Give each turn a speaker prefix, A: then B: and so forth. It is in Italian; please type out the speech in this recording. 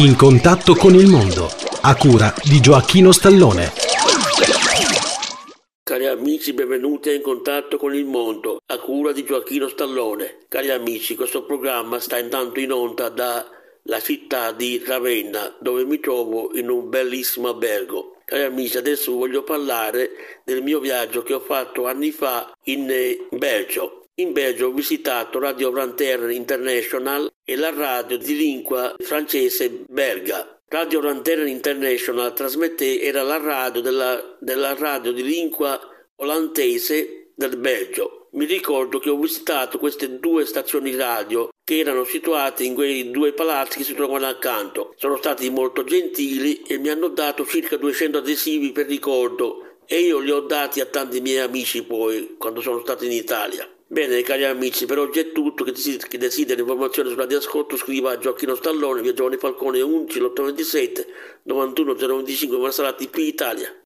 A: In contatto con il mondo, a cura di Gioacchino Stallone.
B: Cari amici, benvenuti a In contatto con il mondo, a cura di Gioacchino Stallone. Cari amici, questo programma sta intanto in onda dalla città di Ravenna, dove mi trovo in un bellissimo albergo. Cari amici, adesso voglio parlare del mio viaggio che ho fatto anni fa in eh, Belgio. In Belgio ho visitato Radio Ranter International e la radio di lingua francese belga. Radio Ranter International trasmette, era la radio della, della radio di lingua olandese del Belgio. Mi ricordo che ho visitato queste due stazioni radio che erano situate in quei due palazzi che si trovano accanto. Sono stati molto gentili e mi hanno dato circa 200 adesivi per ricordo e io li ho dati a tanti miei amici poi quando sono stato in Italia. Bene, cari amici, per oggi è tutto. Chi desidera informazioni sulla di ascolto scriva a Gioacchino Stallone, via Giovanni Falcone 11 827 91 025 Marsala TP Italia.